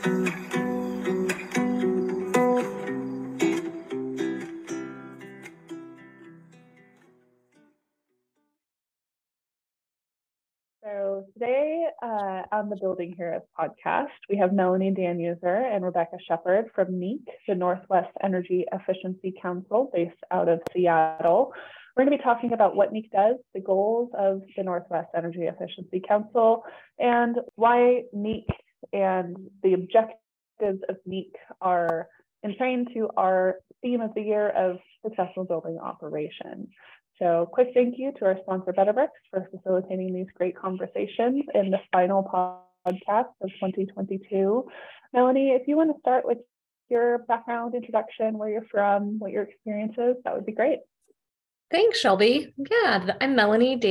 So today uh, on the Building Heroes podcast, we have Melanie Danuser and Rebecca Shepard from NEEC, the Northwest Energy Efficiency Council based out of Seattle. We're going to be talking about what NEEC does, the goals of the Northwest Energy Efficiency Council, and why NEEC and the objectives of NEEC are entrained to our theme of the year of successful building operation. So quick thank you to our sponsor BetterBricks for facilitating these great conversations in the final podcast of 2022. Melanie, if you want to start with your background introduction, where you're from, what your experience is, that would be great. Thanks, Shelby. Yeah, I'm Melanie